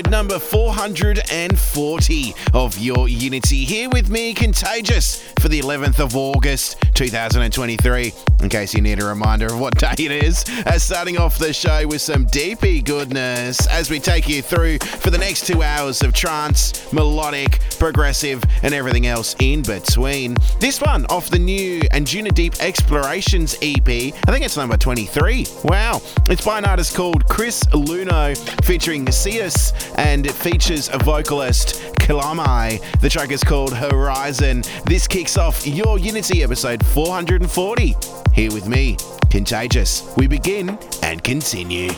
episode number 440 of Your Unity. Here with me, Contagious, for the 11th of August 2023. In case you need a reminder of what day it is, uh, starting off the show with some deepy goodness as we take you through for the next two hours of trance, melodic, progressive, and everything else in between. This one off the new Anjunadeep Explorations EP. I think it's number 23. Wow. It's by an artist called Chris Luno featuring CEAUS and it features a vocalist, Keilimei. The track is called Horizon. This kicks off your Unity episode 440. Here with me, Contagious. We begin and continue.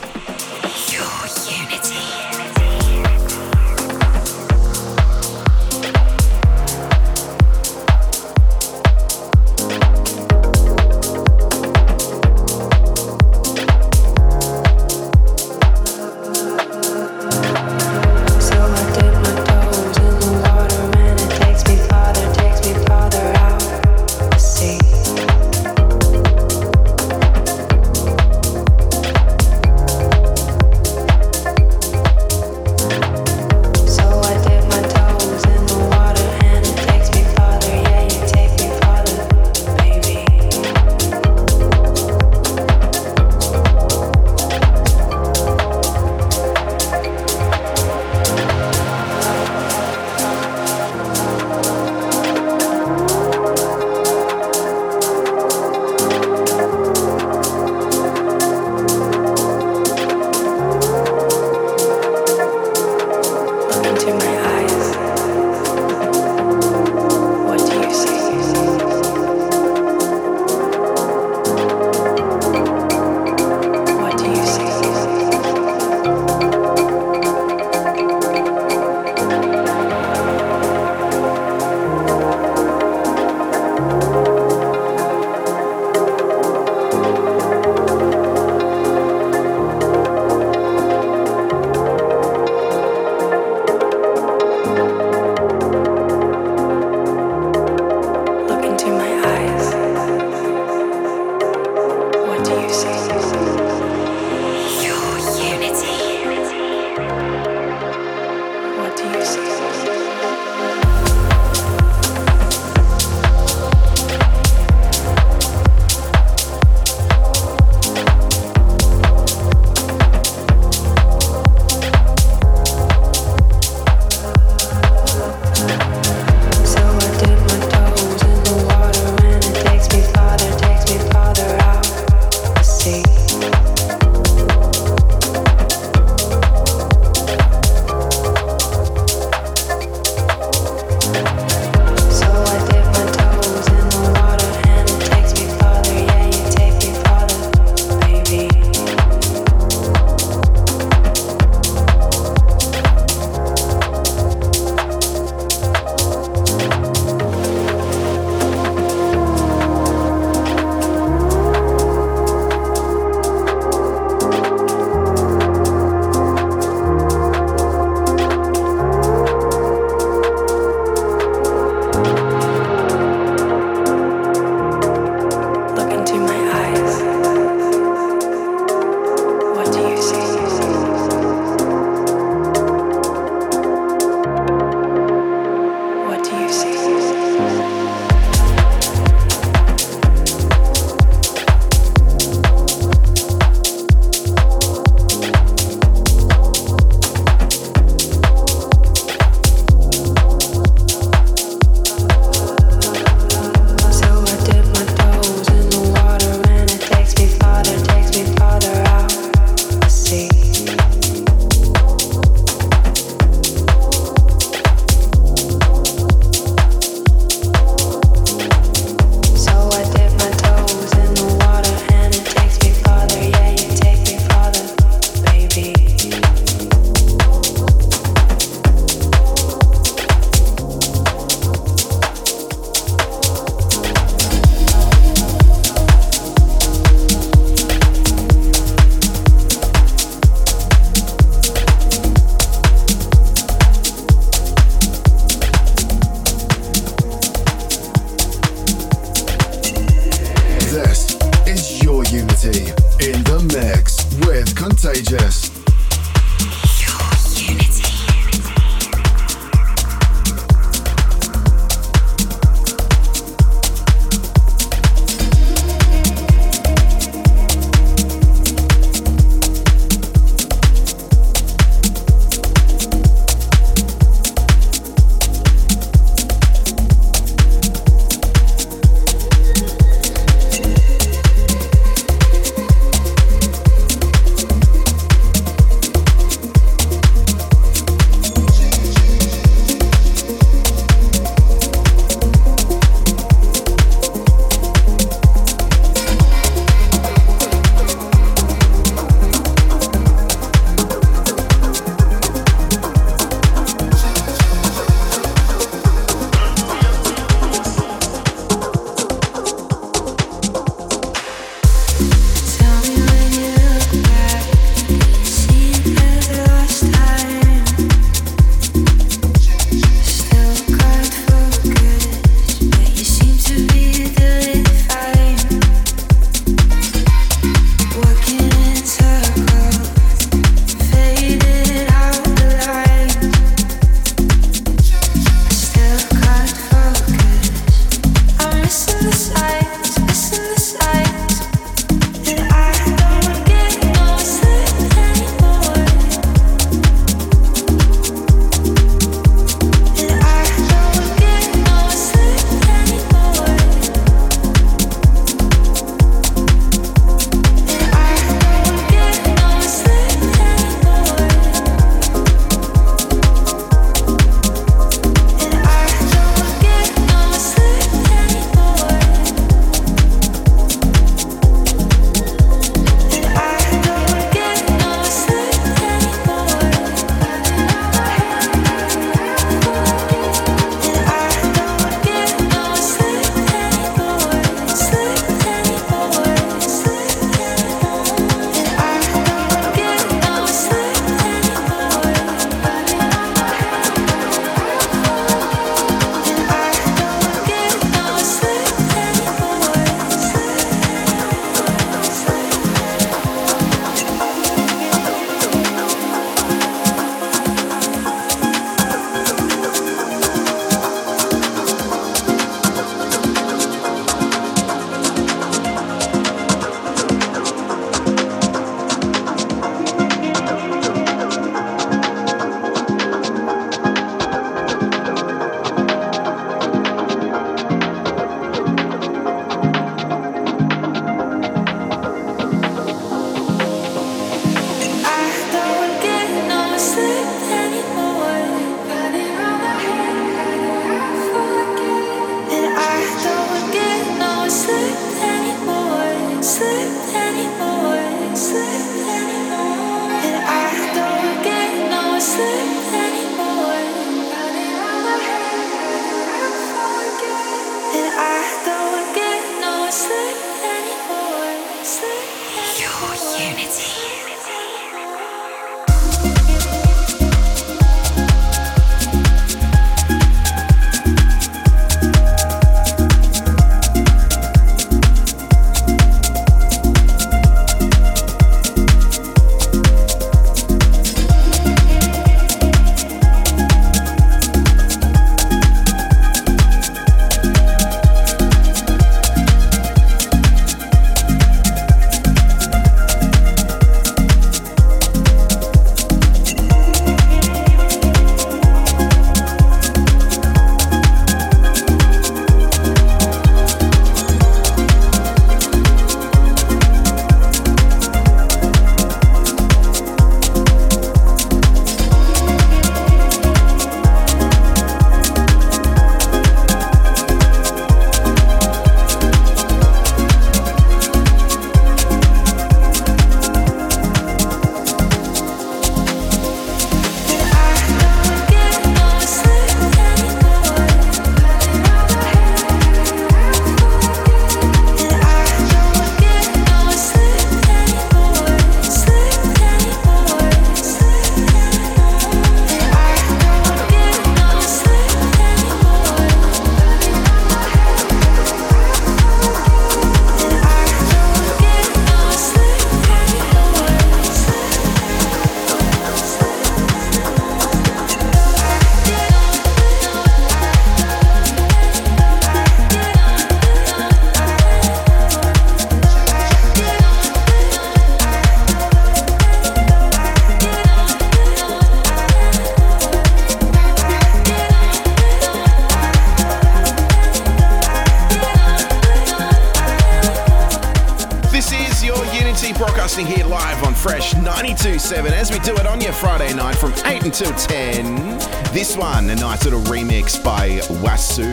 Fresh 92.7 as we do it on your Friday night from 8 until 10. This one, a nice little remix by Wassu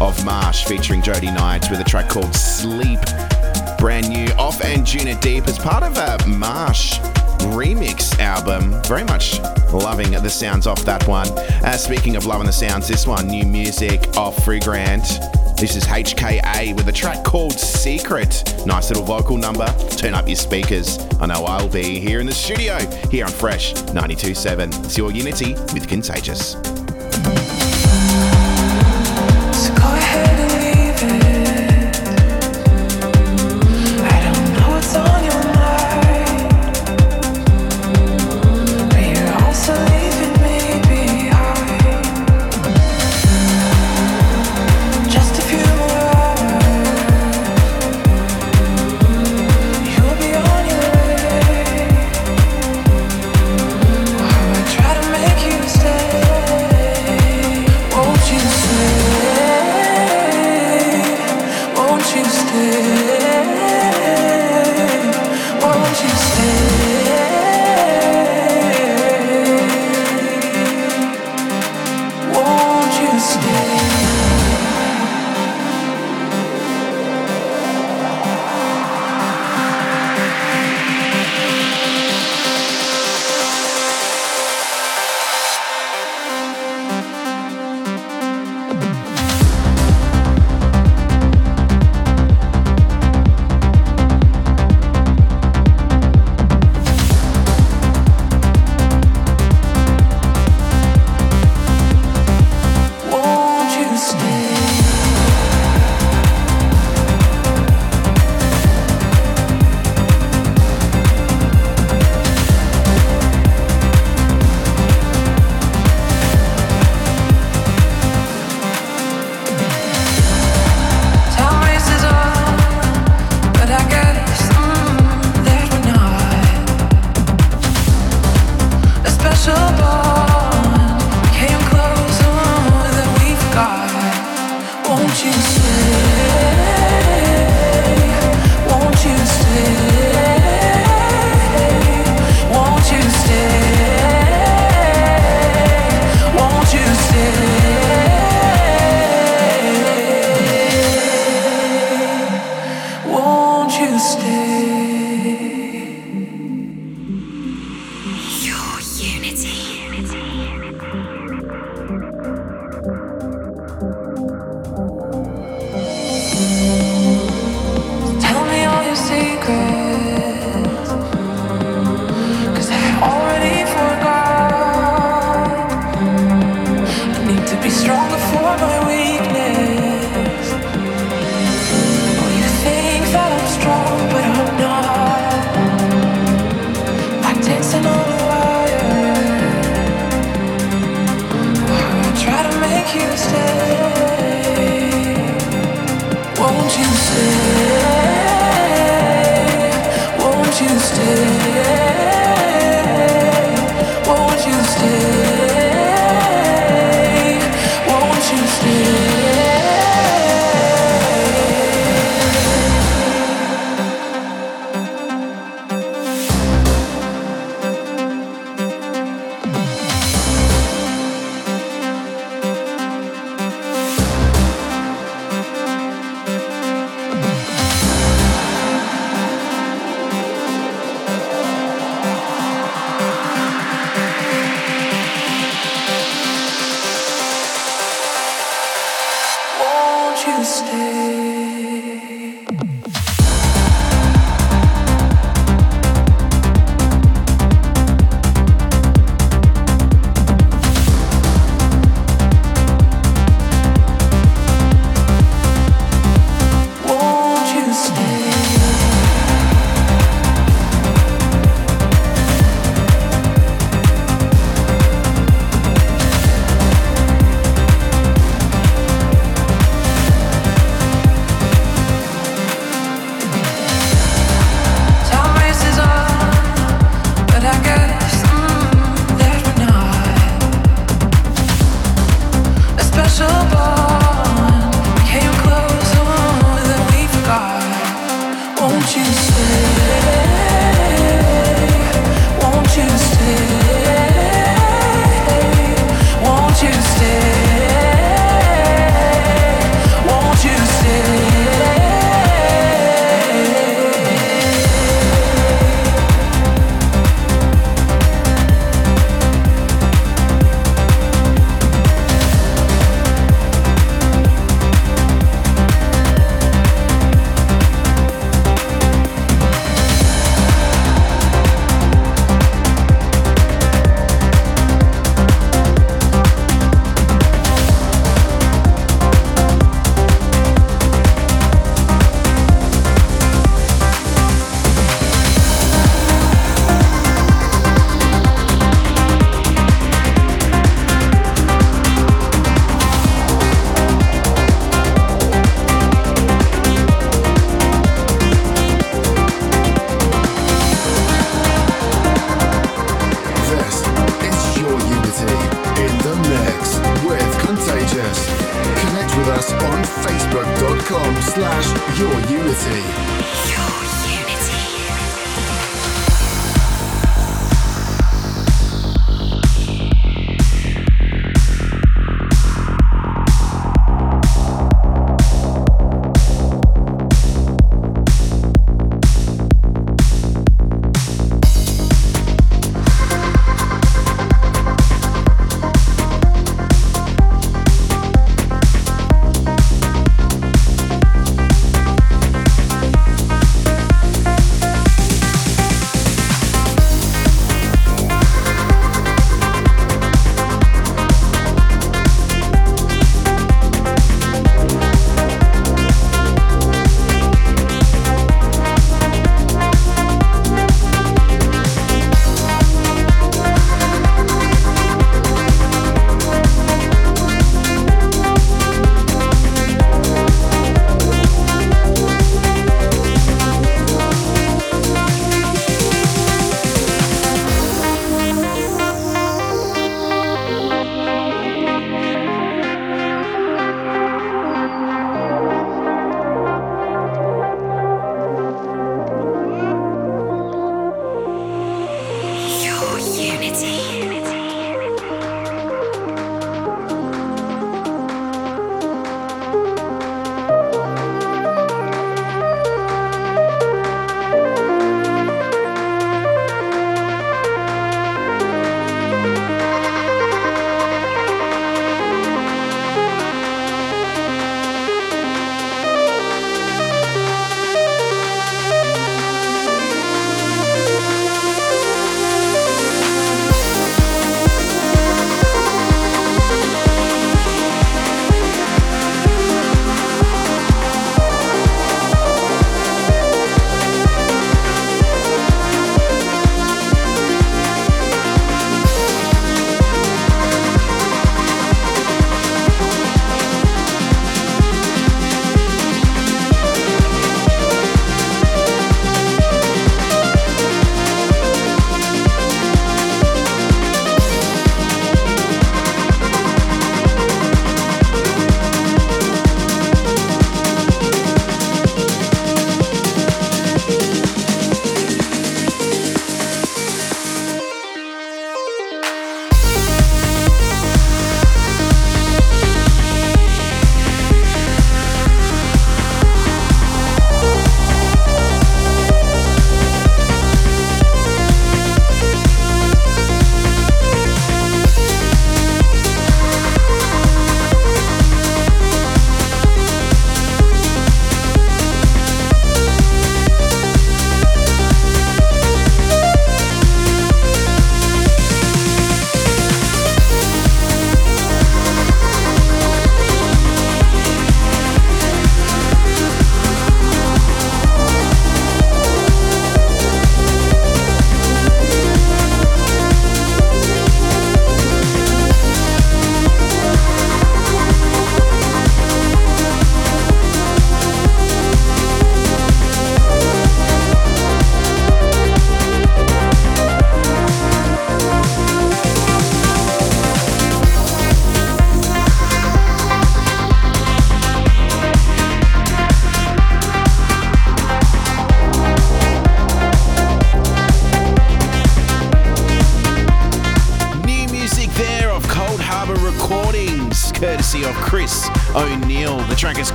of Marsh featuring Jodie Knight with a track called Sleep. Brand new off Anjunadeep as part of a Marsh remix album. Very much loving the sounds off that one. Uh, speaking of loving the sounds, this one, new music off Freegrant. This is HKA with a track called Secret. Nice little vocal number. Turn up your speakers. I know I'll be here in the studio, here on Fresh 92.7. It's your Unity with Contagious.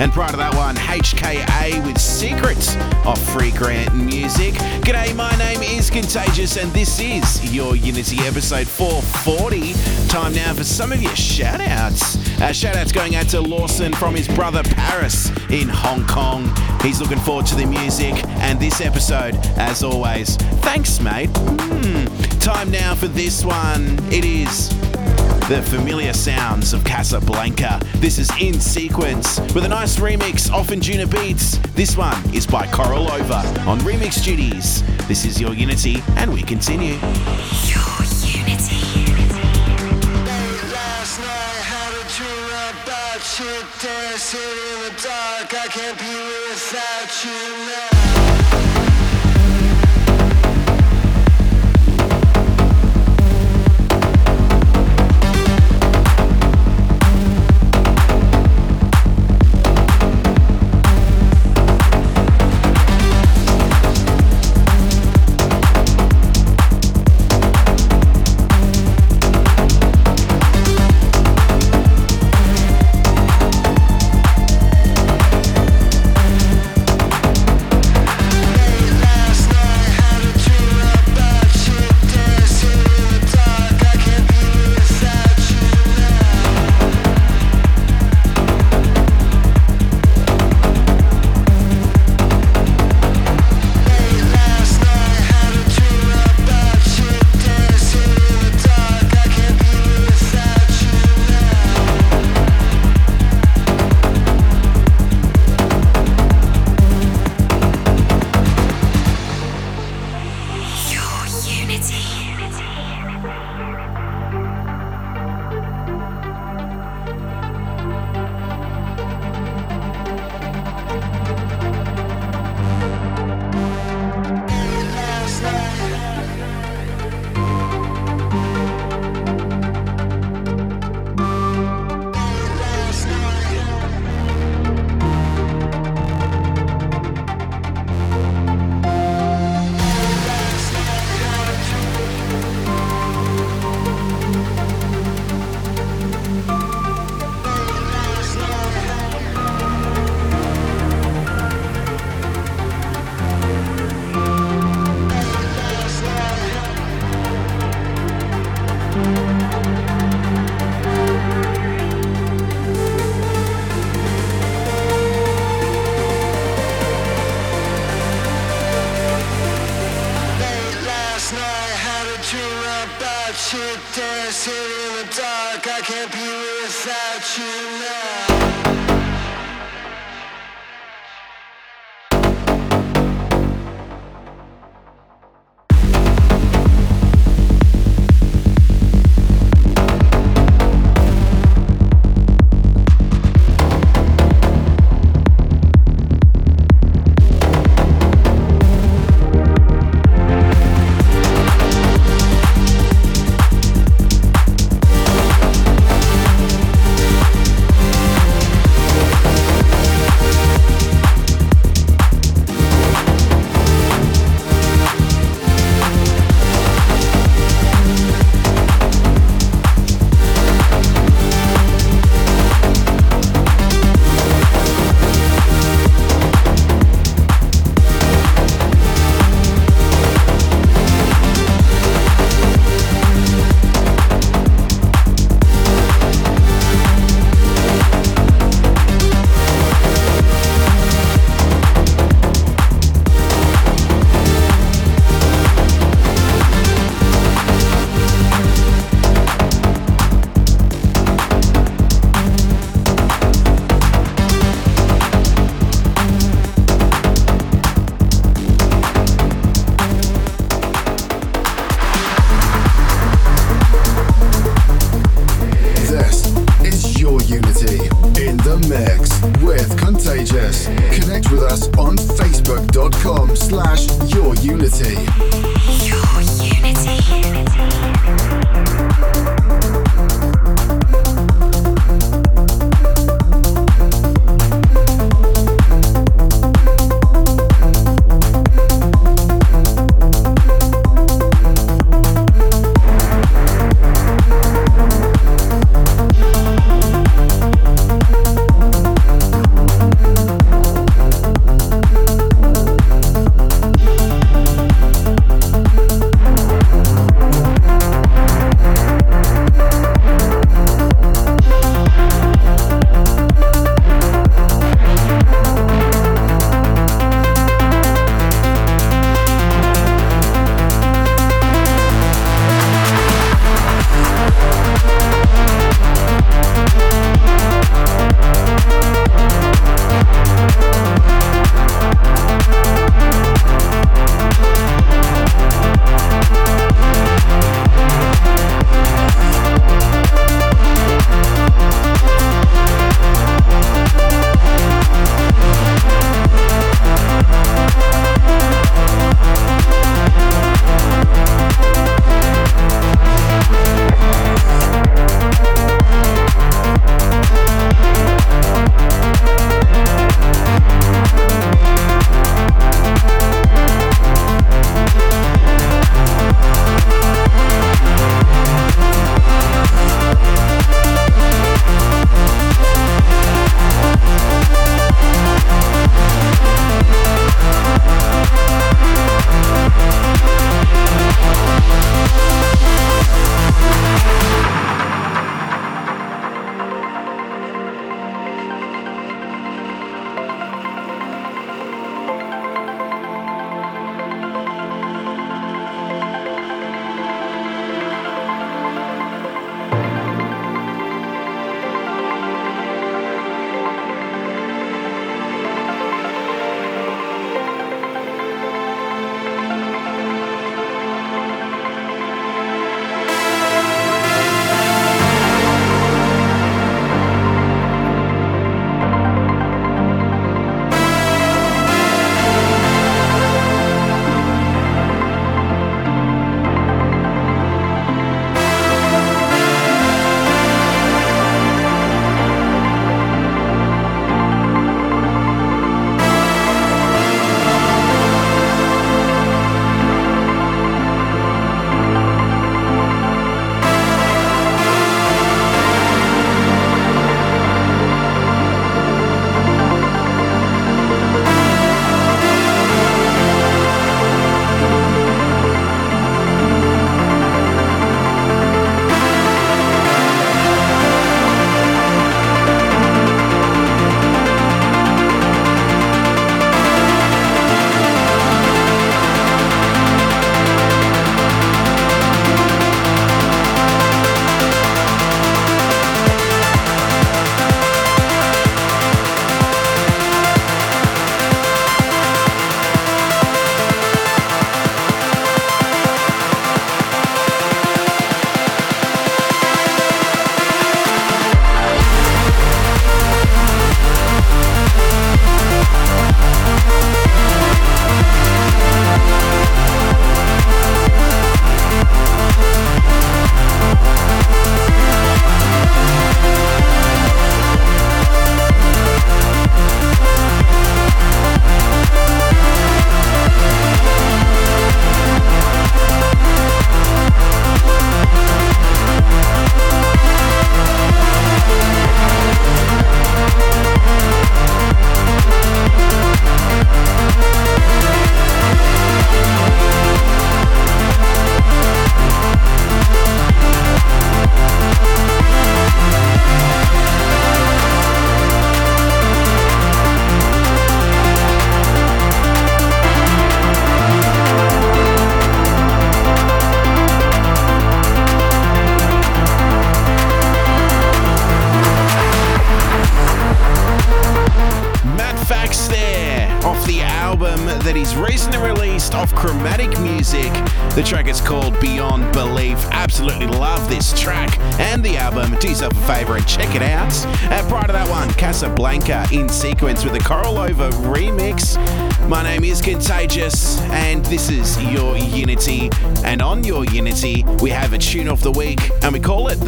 And prior to that one, HKA with secrets of Freegrant music. G'day, my name is Contagious, and this is your Unity episode 440. Time now for some of your shout outs. Uh, shout outs going out to Lawson from his brother Paris in Hong Kong. He's looking forward to the music and this episode, as always. Thanks, mate. Mm. Time now for this one. It is the familiar sounds of Kasablanca. This is in sequence with a nice remix off Anjunabeats. This one is by Korolova on Remix Duties. This is your Unity, and we continue. Your Unity. dancing in the dark. I can't be without you now.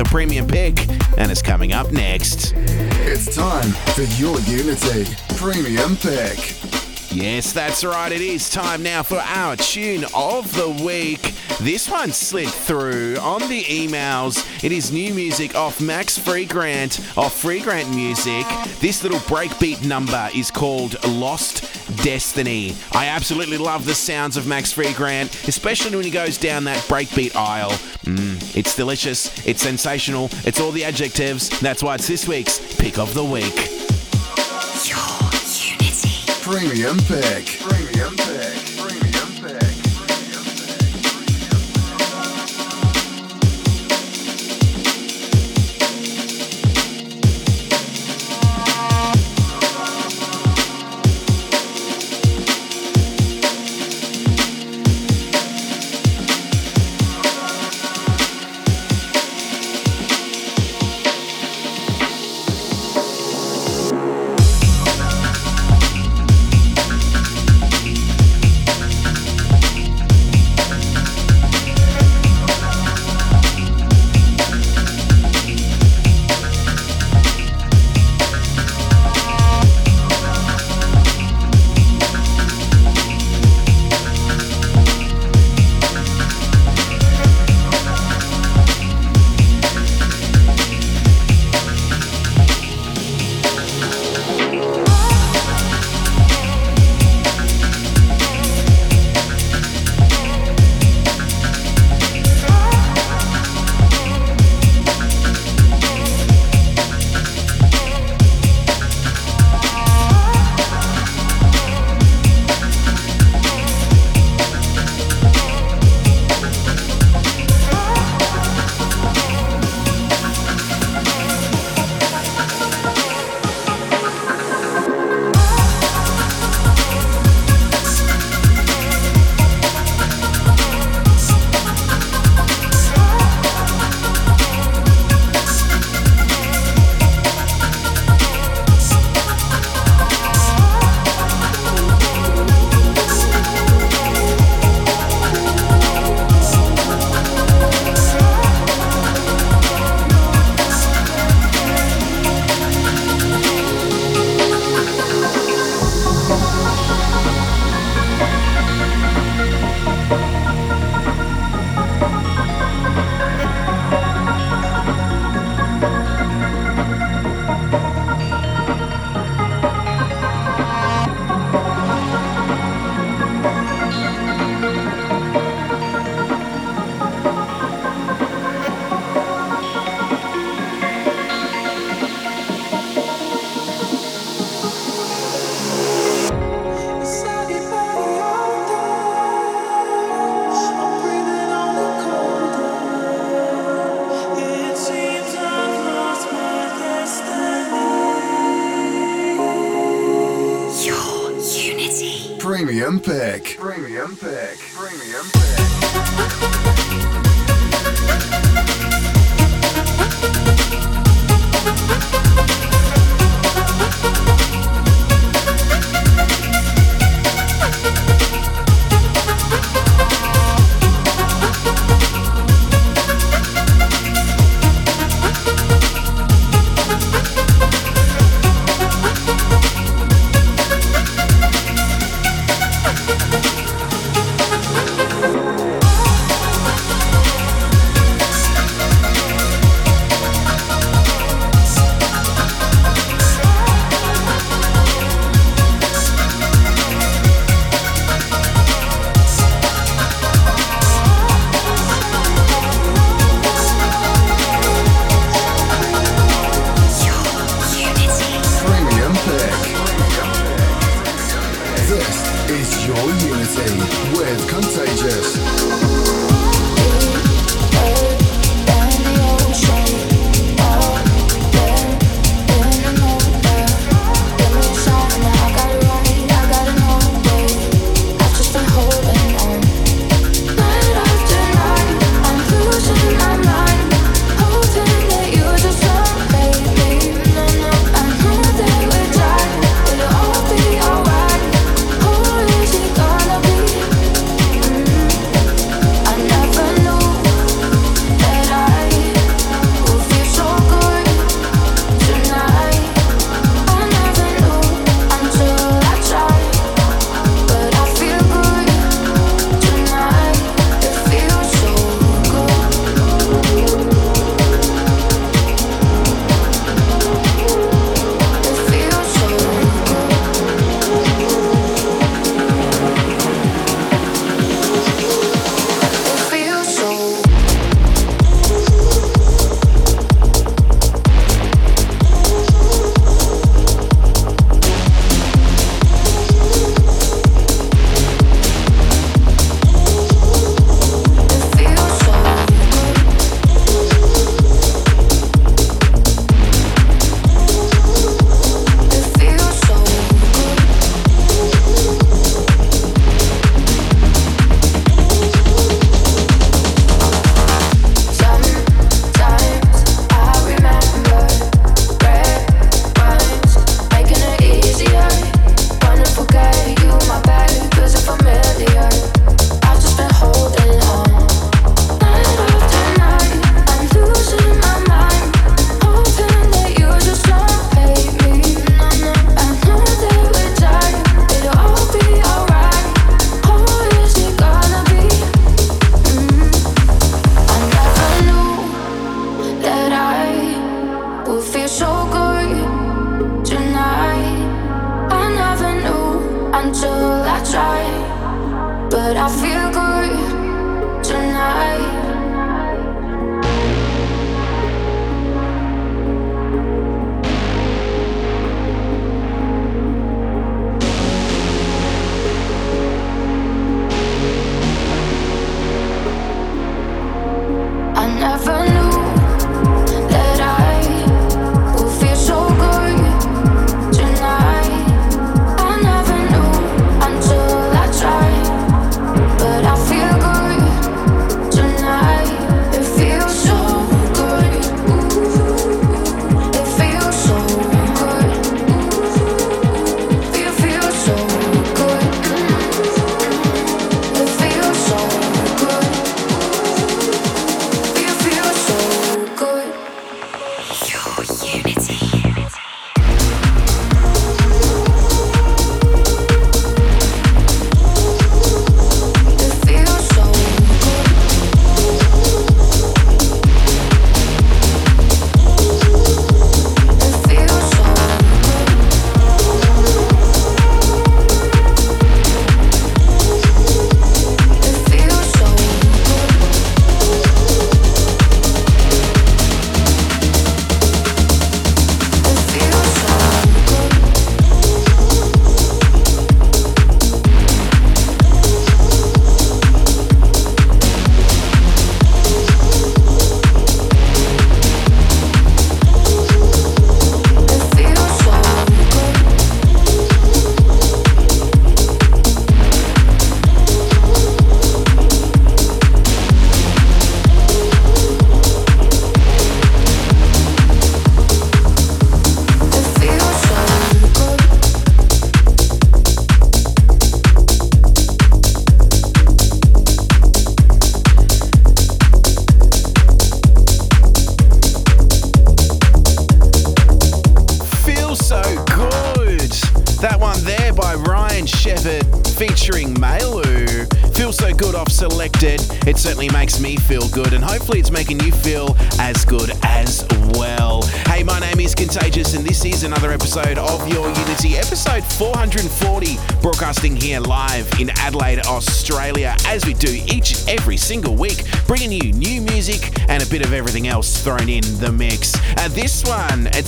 The Premium Pick, and it's coming up next. It's time for Your Unity Premium Pick. Yes, that's right. It is time now for our tune of the week. This one slid through on the emails. It is new music off Max Freegrant of Freegrant Music. This little breakbeat number is called Lost Destiny. I absolutely love the sounds of Max Freegrant, especially when he goes down that breakbeat aisle. Mm, it's delicious, it's sensational, it's all the adjectives. That's why it's this week's Pick of the Week. Your Unity Premium Pick.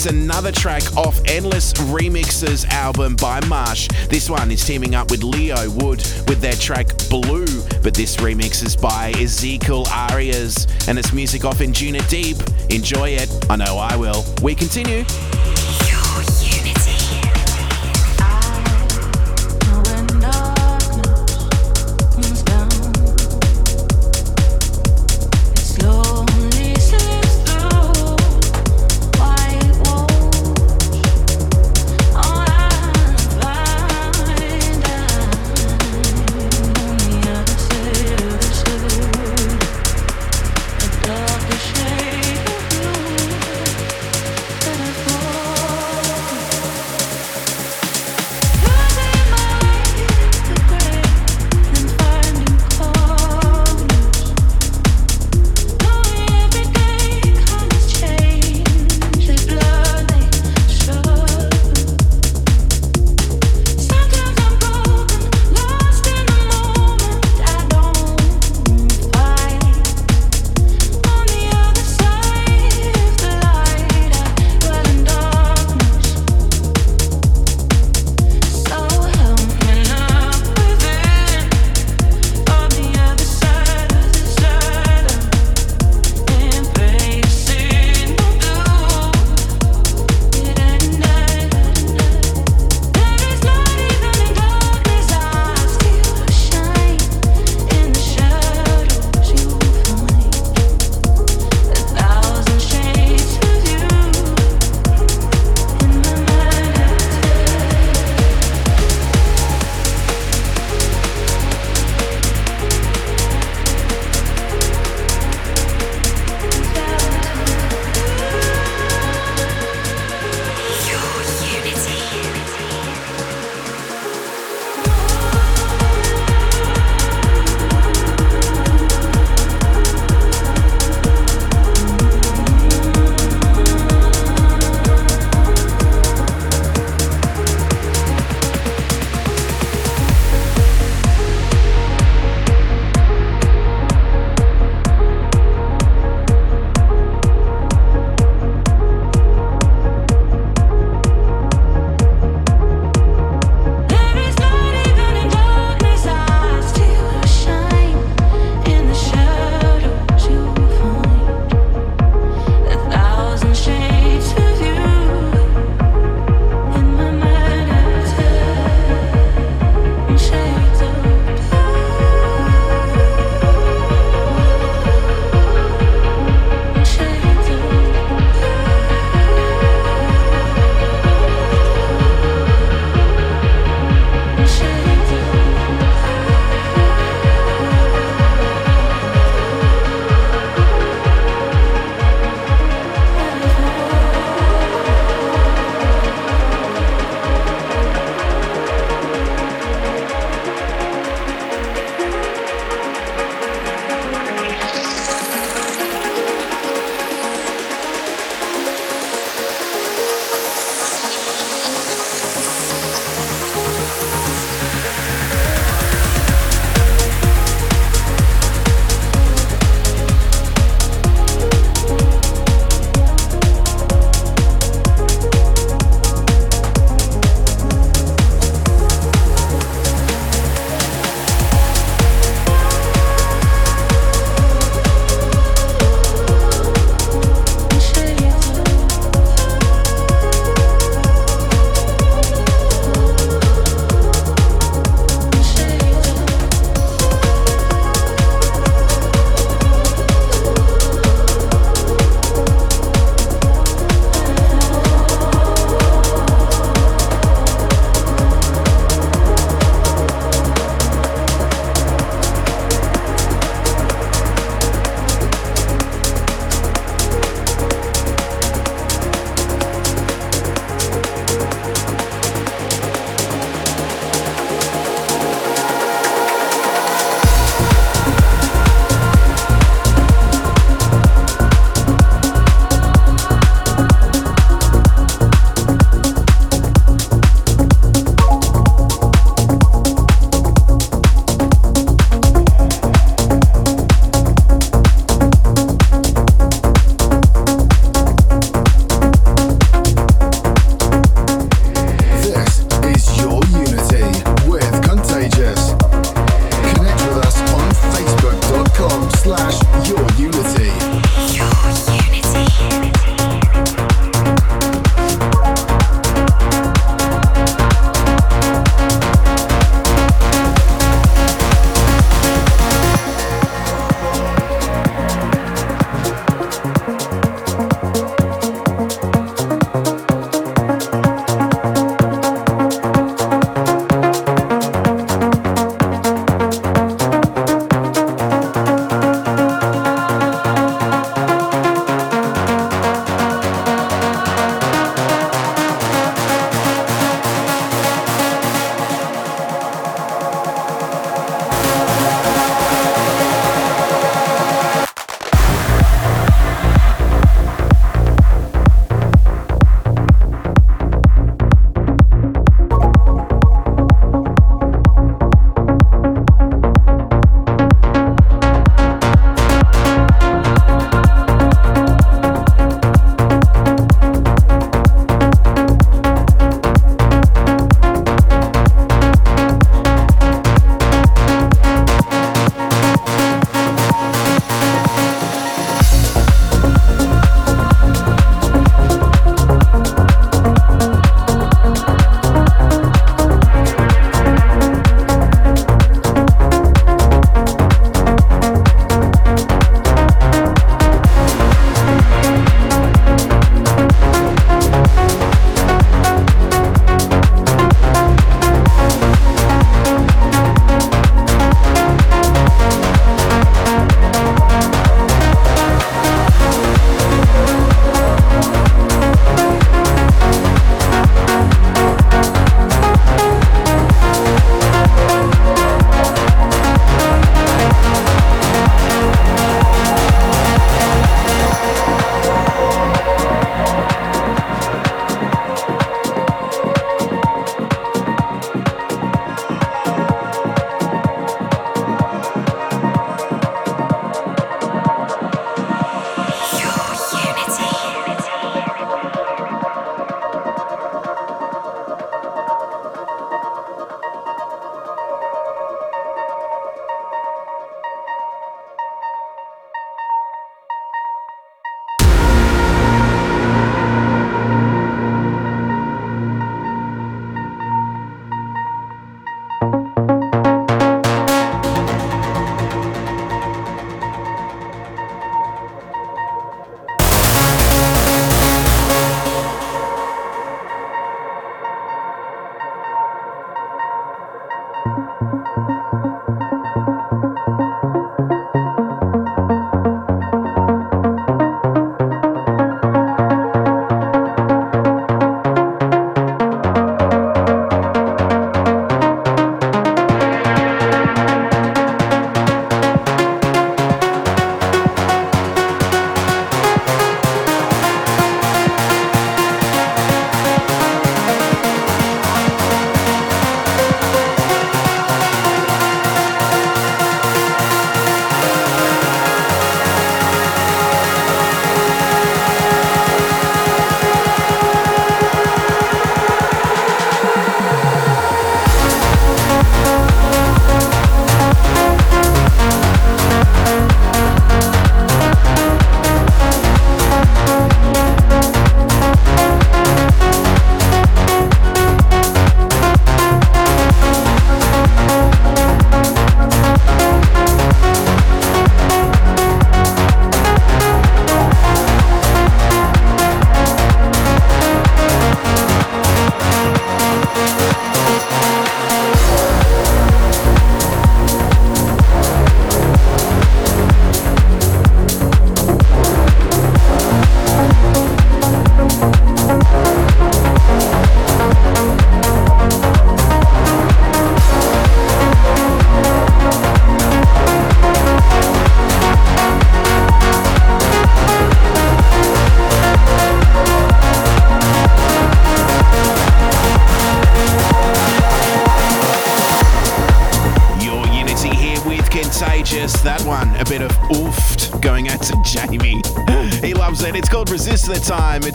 It's another track off Endless Remixes album by Marsh. This one is teaming up with Leo Wood with their track Blue, but this remix is by Ezequiel Arias and it's music off Anjunadeep. Enjoy it. I know I will. We continue.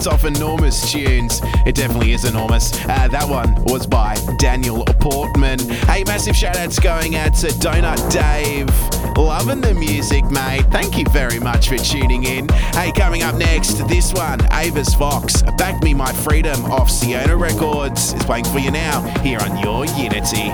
Off enormous tunes. It definitely is enormous. Uh, that one was by Daniel Portman. Hey, massive shout outs going out to Donut Dave. Loving the music, mate. Thank you very much for tuning in. Hey, coming up next, this one, Avis Vox, Back Me My Freedom off Siona Records, is playing for you now here on Your Unity.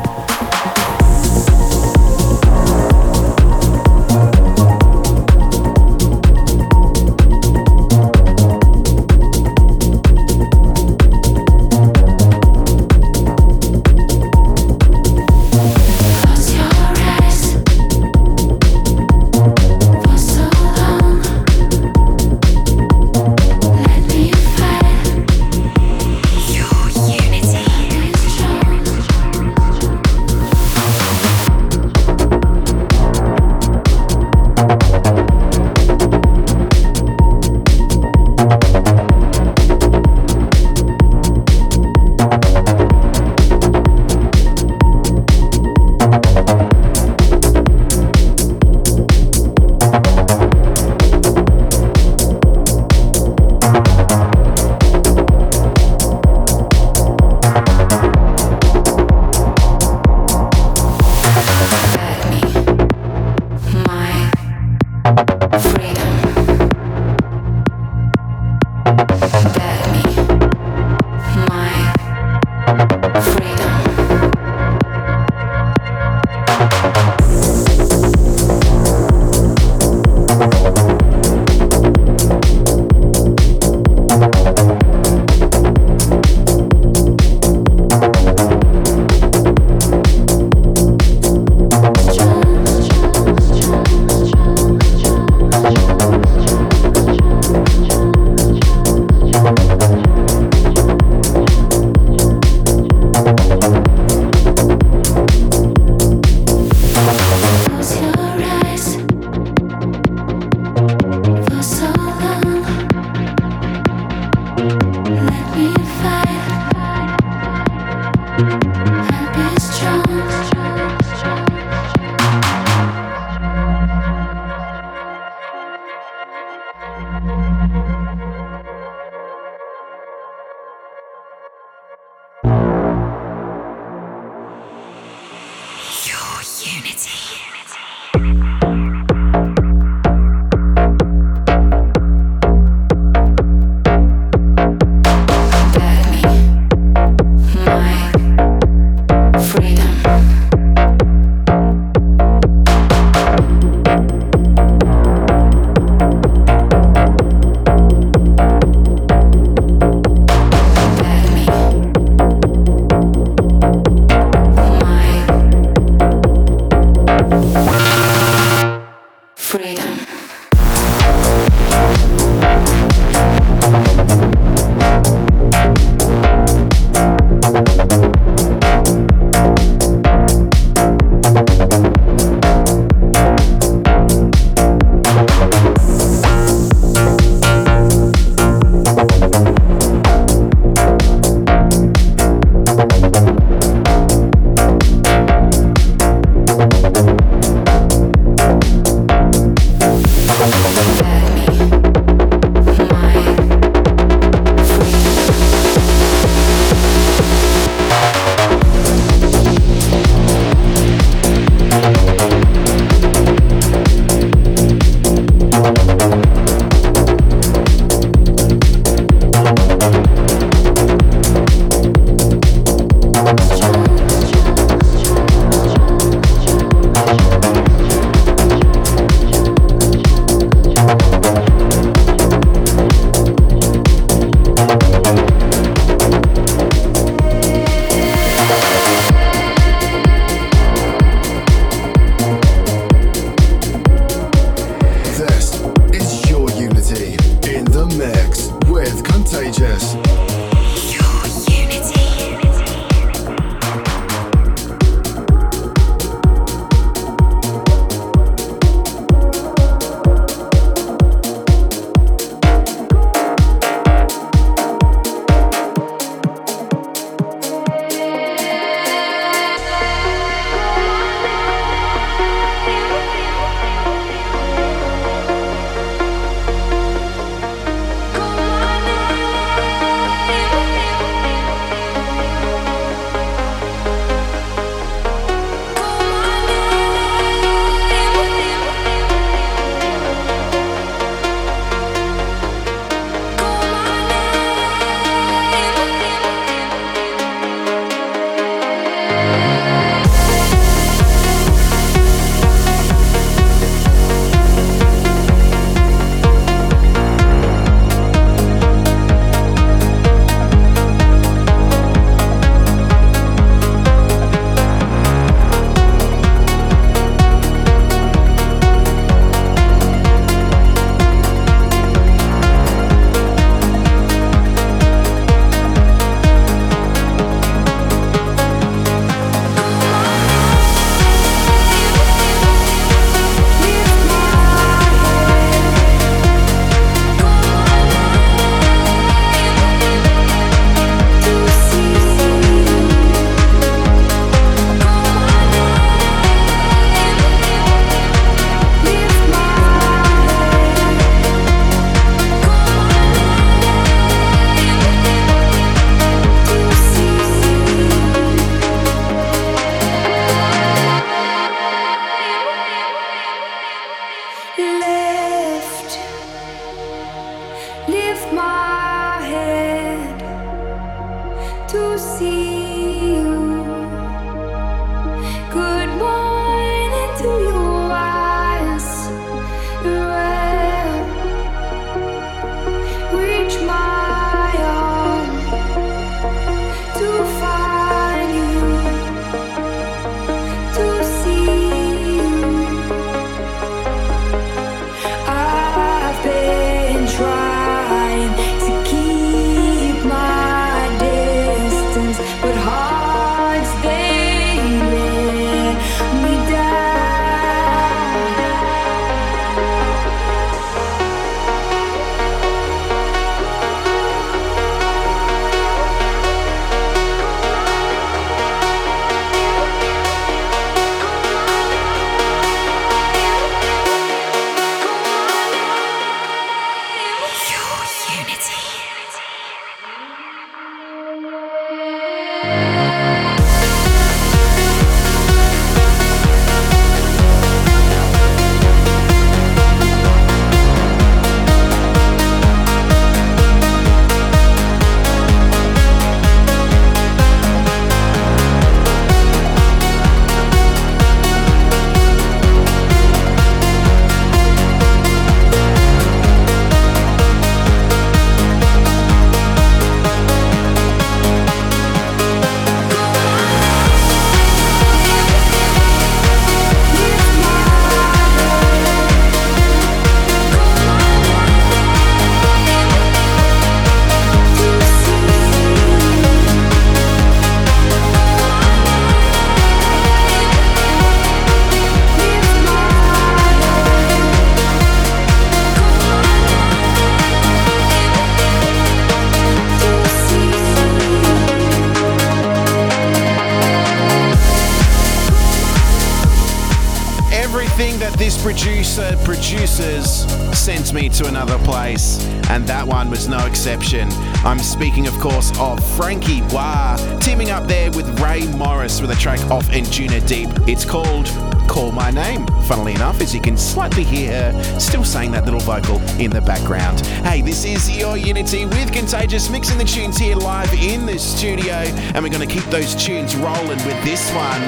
I'm speaking, of course, of Franky Wah teaming up there with Rae Morris with a track off Anjunadeep. It's called Call My Name. Funnily enough, as you can slightly hear her still saying that little vocal in the background. Hey, this is your Unity with Contagious mixing the tunes here live in the studio, and we're going to keep those tunes rolling with this one.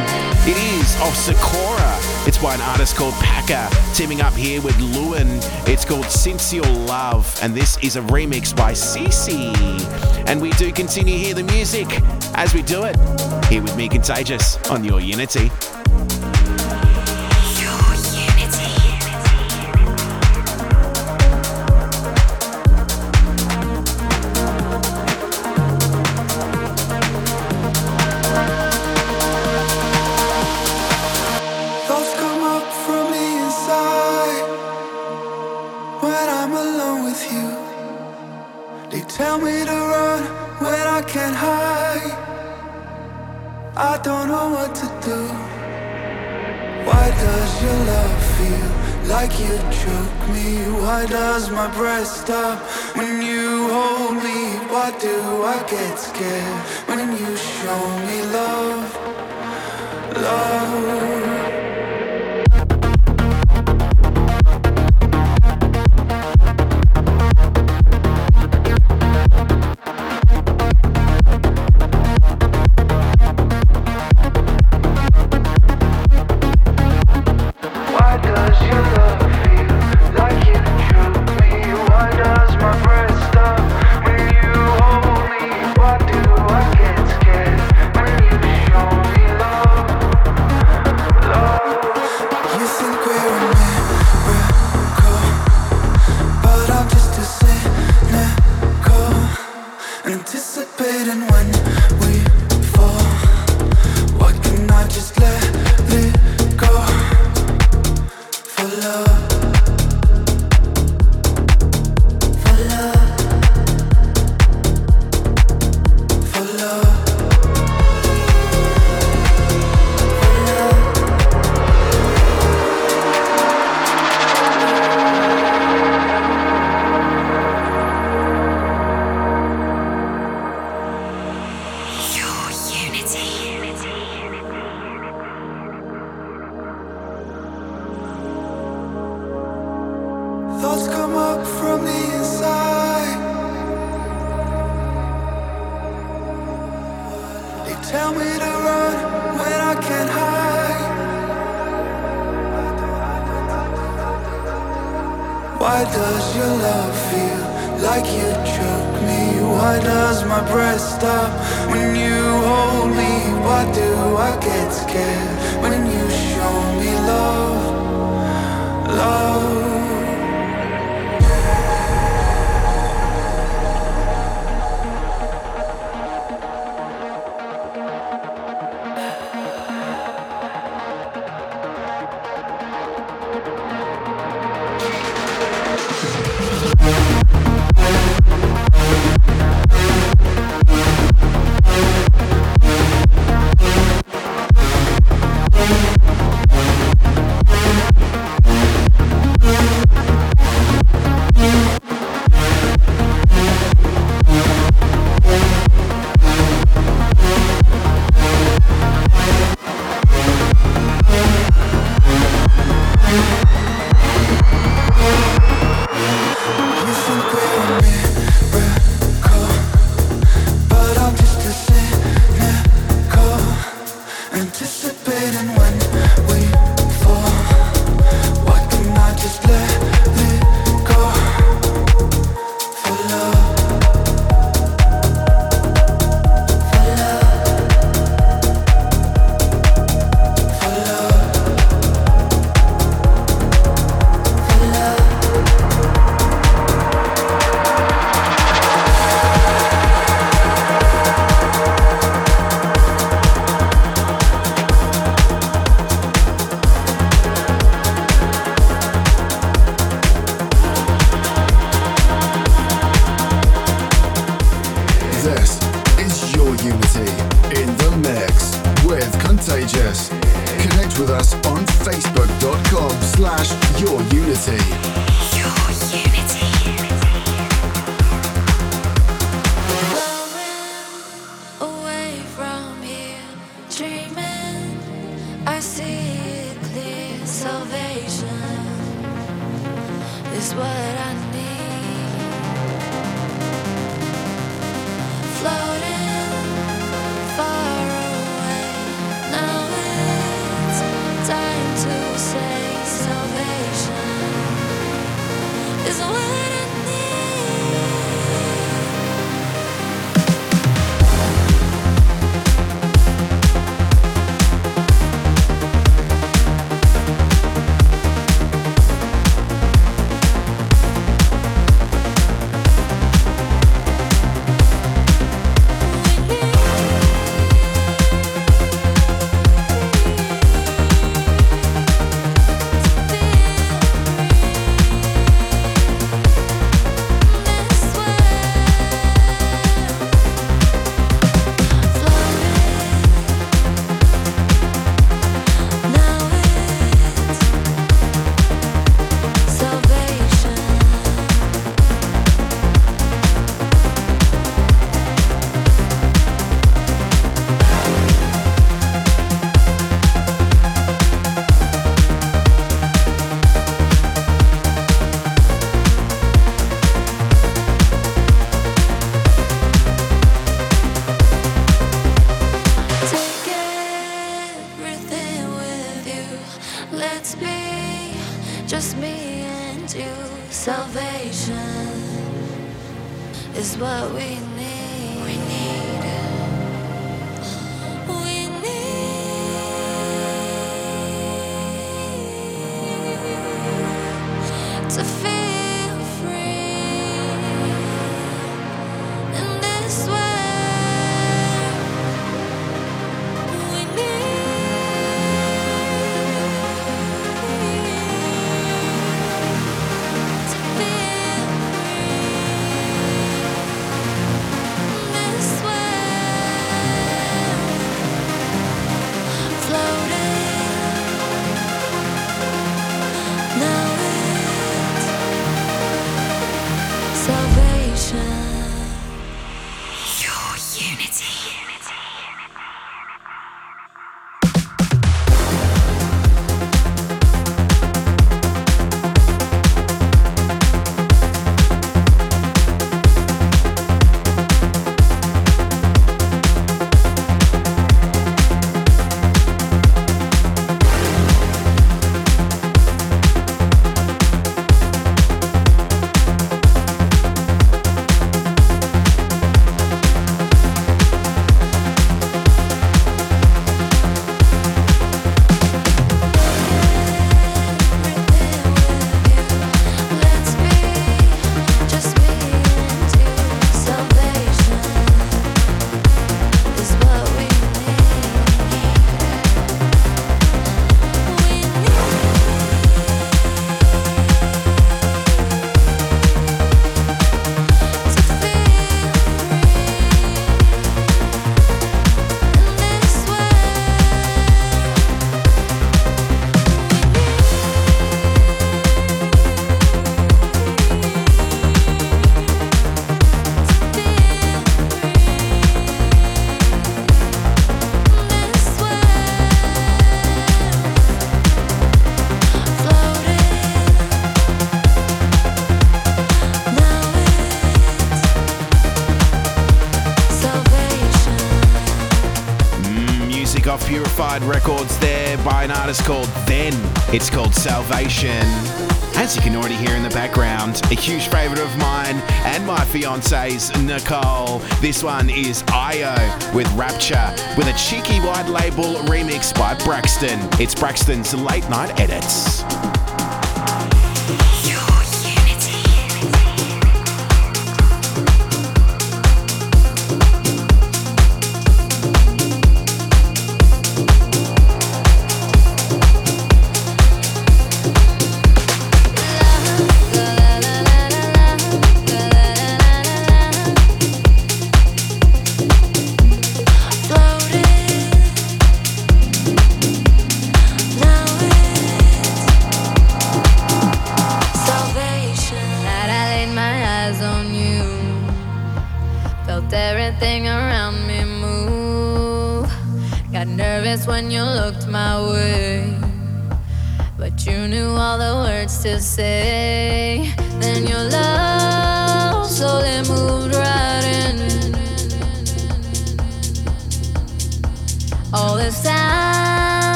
It is of Sekora. It's by an artist called Pakka, teaming up here with LEWYN. It's called Since Love, and this is a remix by Ceci. And we do continue here the music as we do it. Here with me, Contagious, on your Unity. Records there by an artist called Then. It's called Salvation. As you can already hear in the background, a huge favourite of mine and my fiance's, Nicole. This one is iio with Rapture with a cheeky white label remix by Braxton. It's Braxton's late night edits.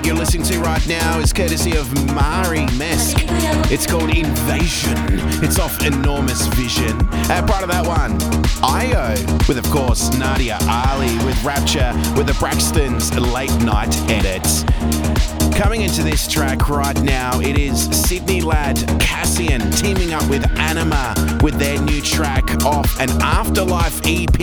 Music you're listening to right now is courtesy of Mary Mesk. It's called Invasion. It's off Enormous Vision. Uh, and part of that one, iio, with of course Nadia Ali with Rapture, with the Braxtons late night edit. Coming into this track right now, it is Sydney lad Cassian teaming up with Anyma with their new track off an Afterlife EP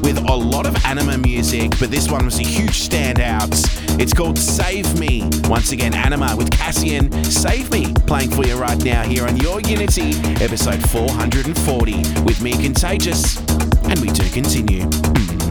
with a lot of Anyma music, but this one was a huge standout. It's called Save Me. Once again, Anyma with Cassian, Save Me, playing for you right now here on Your Unity, episode 440, with me, Contagious, and we do continue. Mm.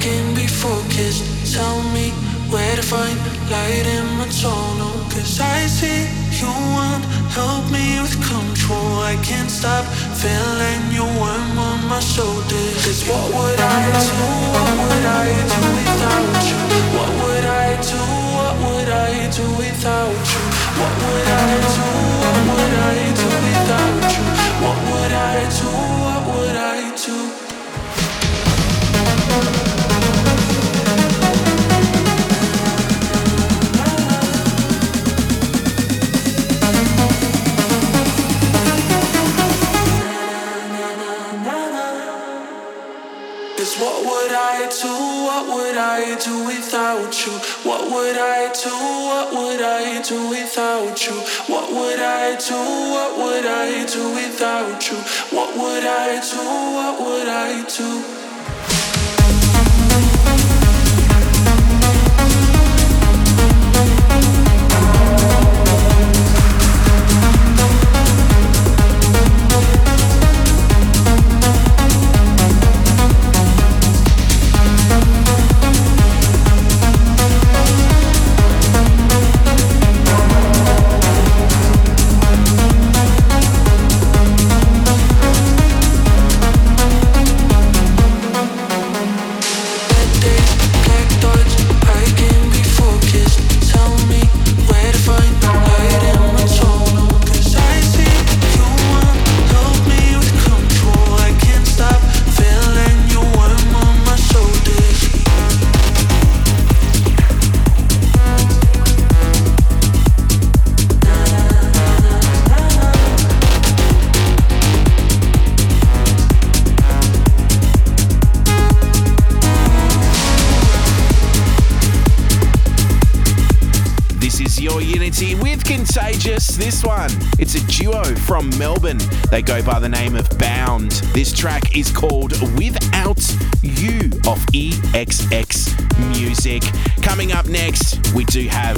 can be focused. Tell me where to find light in my tunnel. Cause I see you want help me with control. I can't stop feeling your warm on my shoulders. Cause what would I do? What would I do without you? What would I do? What would I do without you? What would I do? What would I do without you? What would I do? would I do without you? What would I do? What would I do without you? What would I do? What would I do without you? What would I do? What would I do? They go by the name of Bound. This track is called Without You of EXX Music. Coming up next, we do have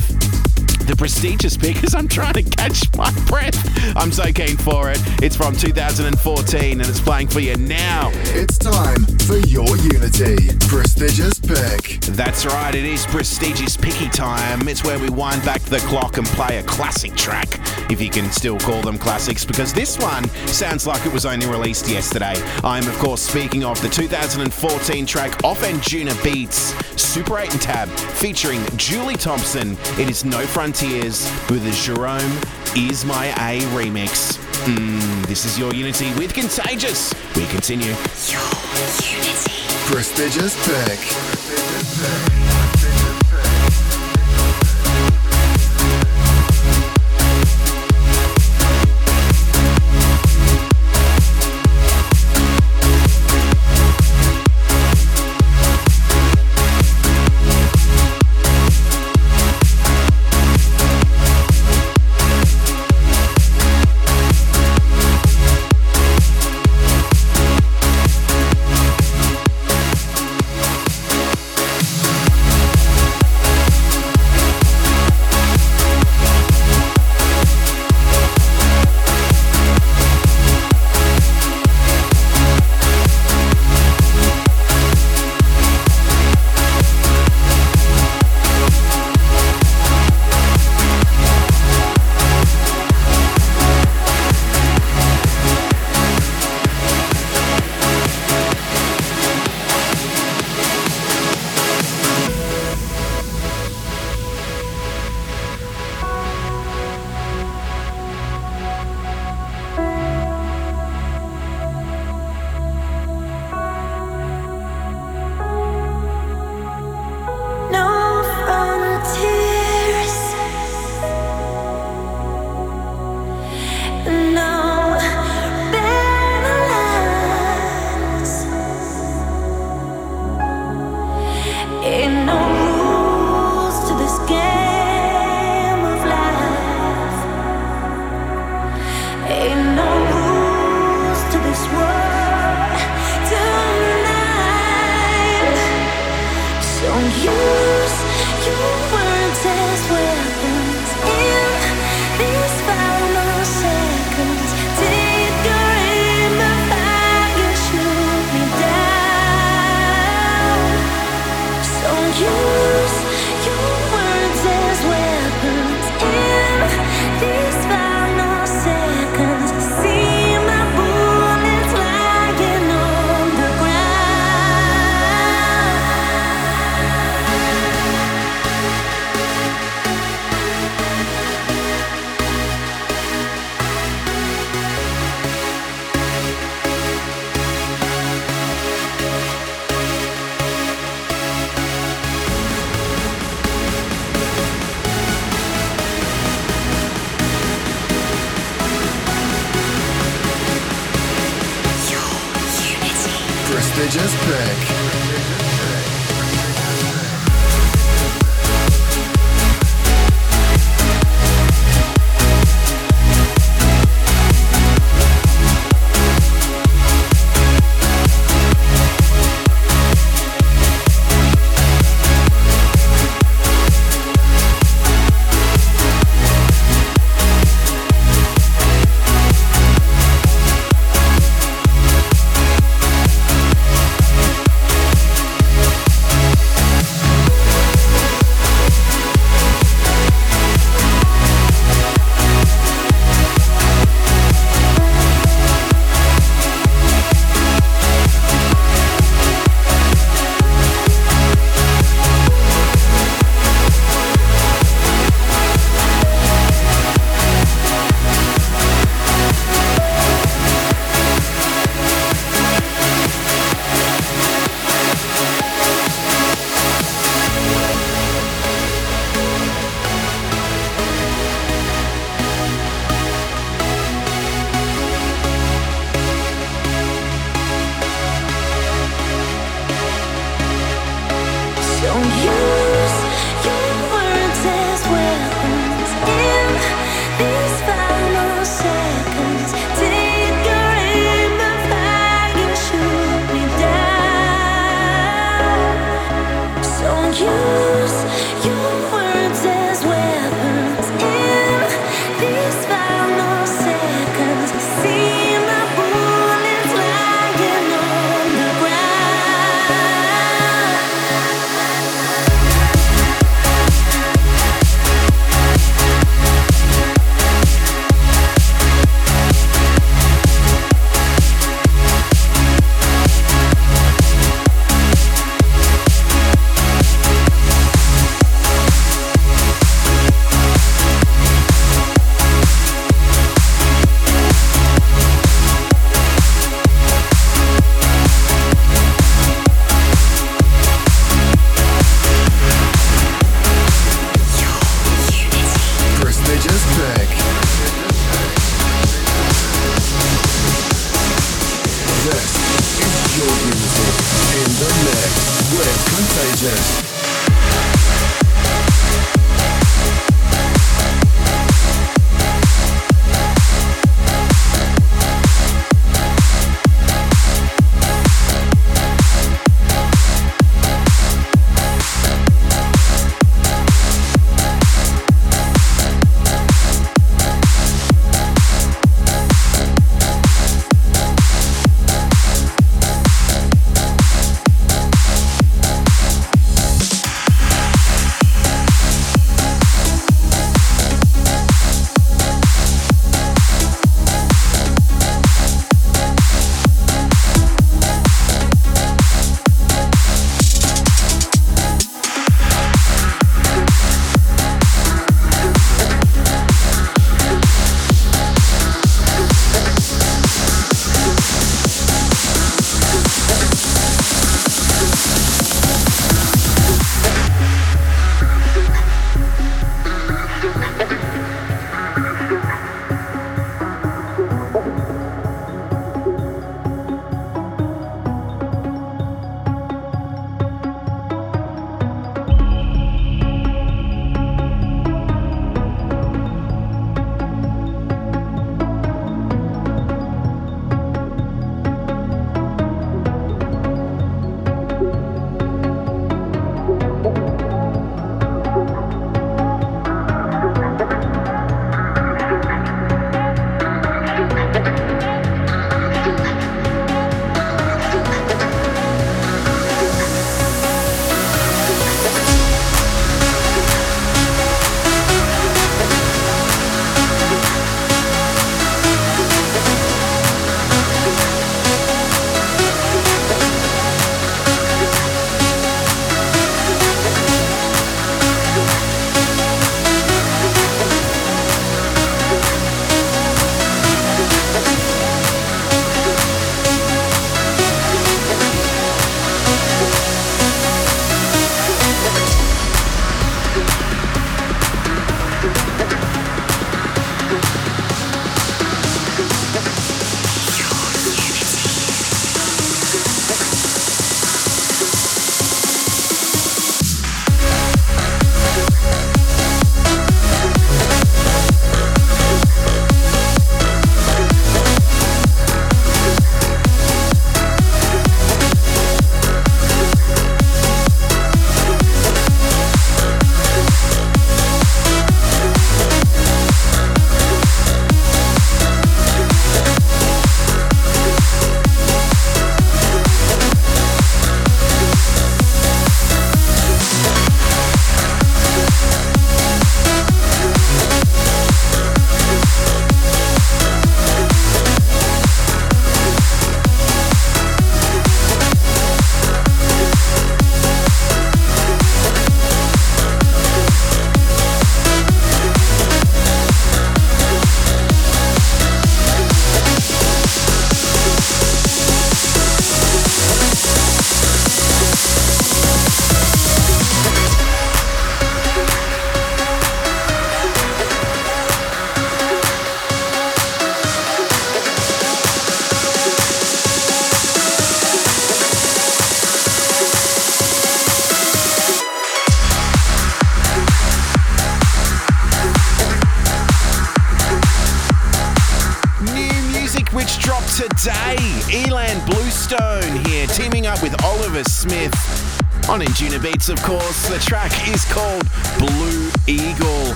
the prestigious because I'm trying to catch my breath. I'm so keen for it. It's from 2014 and it's playing for you now. It's time for your Unity. Prestigious pick. That's right, it is prestigious picky time. It's where we wind back the clock and play a classic track, if you can still call them classics, because this one sounds like it was only released yesterday. I'm, of course, speaking of the 2014 track Off Anjunabeats, Super 8 and Tab, featuring Julie Thompson. It is No Frontiers with the Jerome Is My A remix. Mm, this is your Unity with Contagious. We continue. Your Unity. Prestigious pick. Just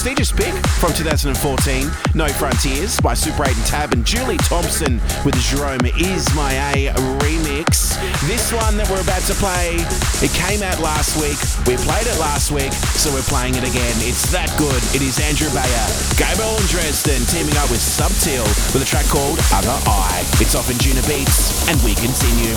prestigious pick from 2014, No Frontiers by Super 8 and Tab and Julie Thompson with Jerome Is My A remix. This one that we're about to play, it came out last week. We played it last week, so we're playing it again. It's that good. It is Andrew Bayer, Gabriel and Dresden teaming up with Sub Teal with a track called Other Eye. It's off Anjunabeats, and we continue.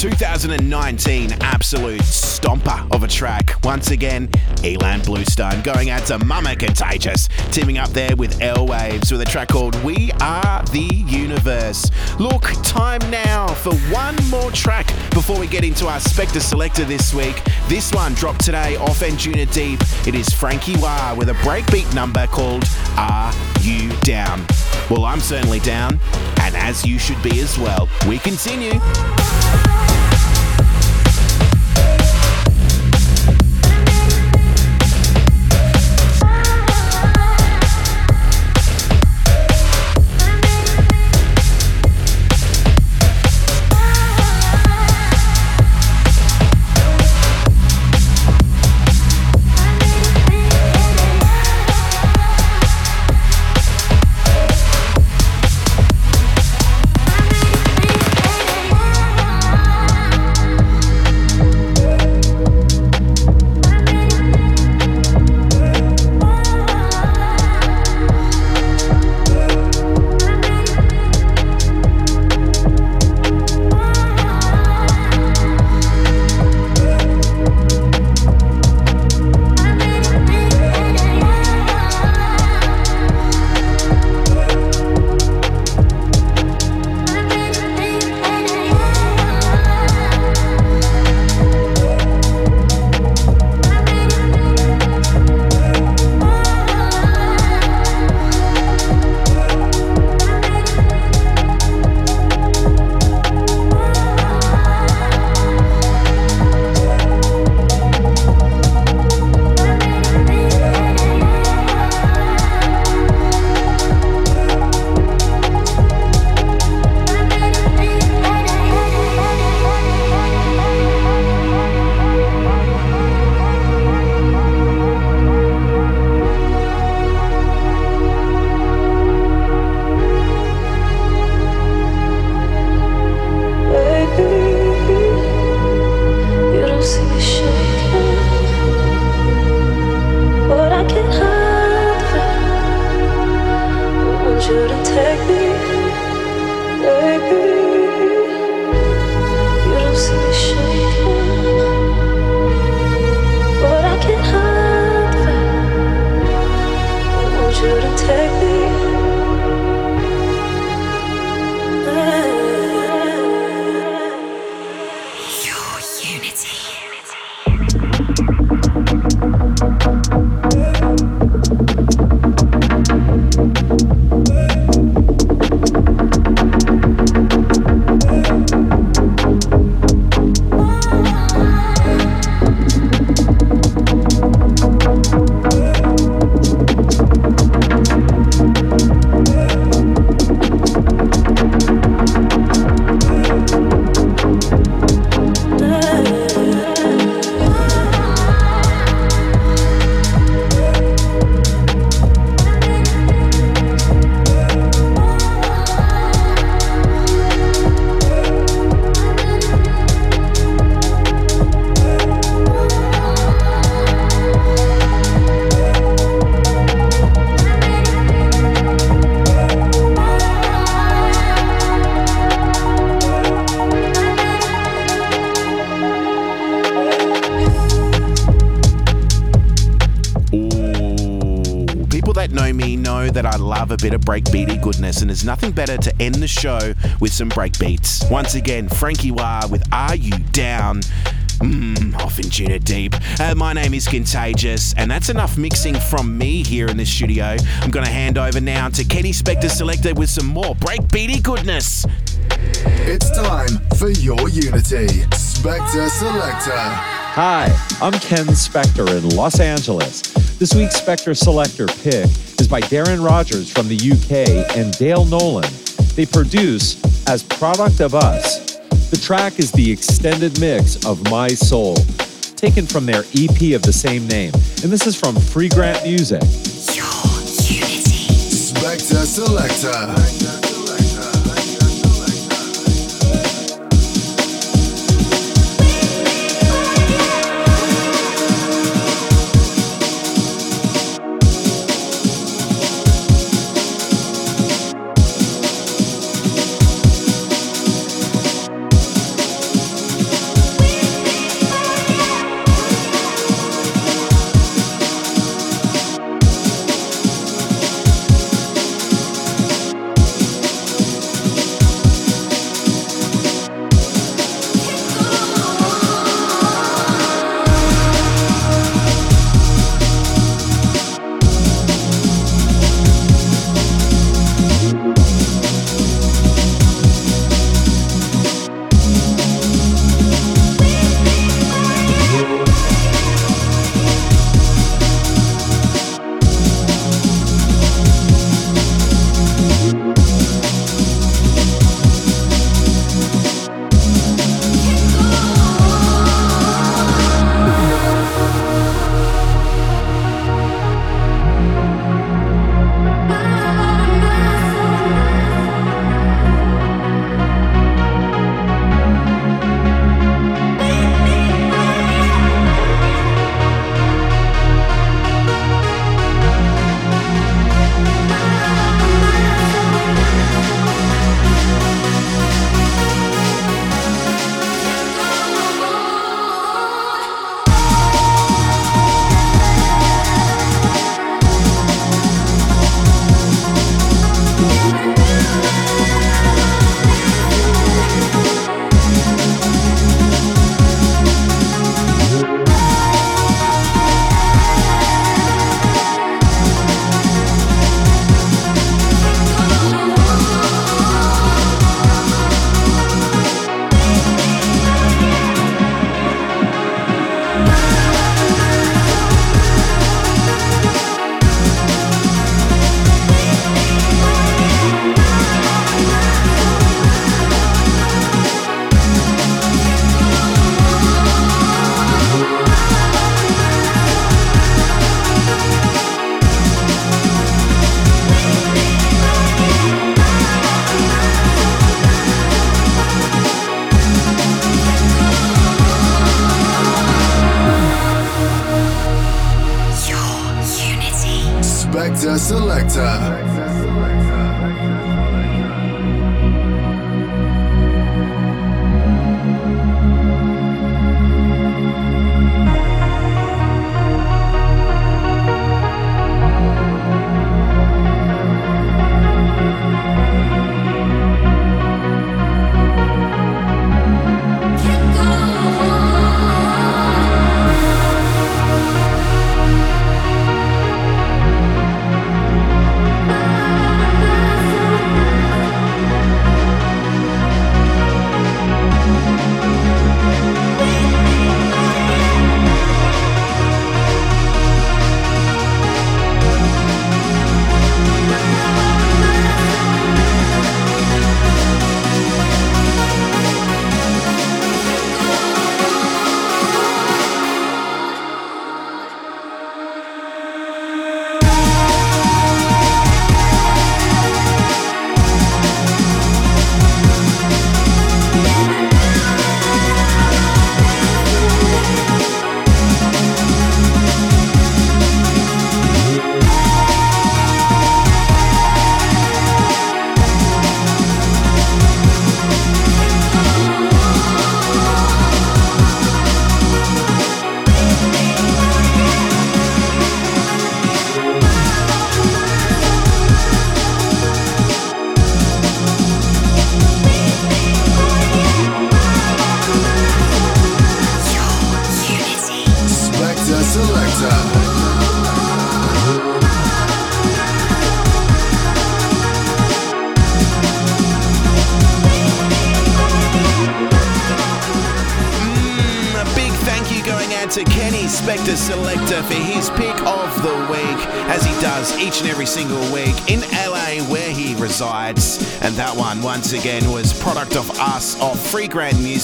2019 absolute stomper of a track. Once again, Ilan Bluestone going out to Mama Contagious, teaming up there with L Waves with a track called We Are the Universe. Look, time now for one more track before we get into our Spectre Selector this week. This one dropped today off Anjunadeep. It is Franky Wah with a breakbeat number called Are You Down? Well, I'm certainly down, and as you should be as well. We continue. Goodness, there's nothing better to end the show with some breakbeats. Once again, Franky Wah with Are You Down? Mmm, off Anjunadeep. Uh, my name is Contagious, and that's enough mixing from me here in the studio. I'm going to hand over now to Kenny Spector Selector with some more breakbeaty goodness. It's time for your Unity. Spectre Selector. Hi, I'm Ken Spector in Los Angeles. This week's Spectre Selector pick is by Darren Rogers from the UK and Dale Nolan. They produce as Product of Us. The track is the extended mix of My Soul, taken from their EP of the same name. And this is from Freegrant Music. Your unity. Spectre Selector. Spectre Selector.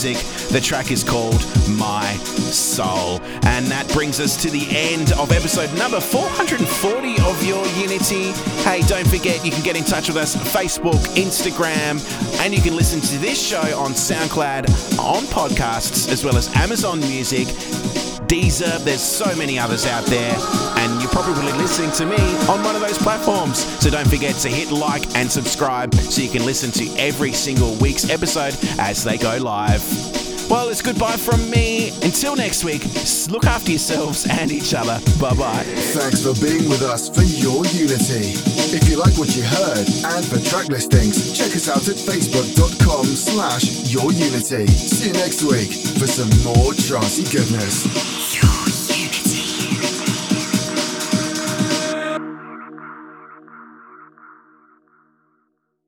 Music. The track is called My Soul. And that brings us to the end of episode number 440 of Your Unity. Hey, don't forget you can get in touch with us Facebook, Instagram, and you can listen to this show on SoundCloud, on podcasts, as well as Amazon Music. Deezer, there's so many others out there, probably listening to me on one of those platforms. So don't forget to hit like and subscribe so you can listen to every single week's episode as they go live. Well, it's goodbye from me. Until next week, look after yourselves and each other. Bye bye. Thanks for being with us for Your Unity. If you like what you heard and for track listings, check us out at facebook.com slash Your Unity. See you next week for some more trancey goodness.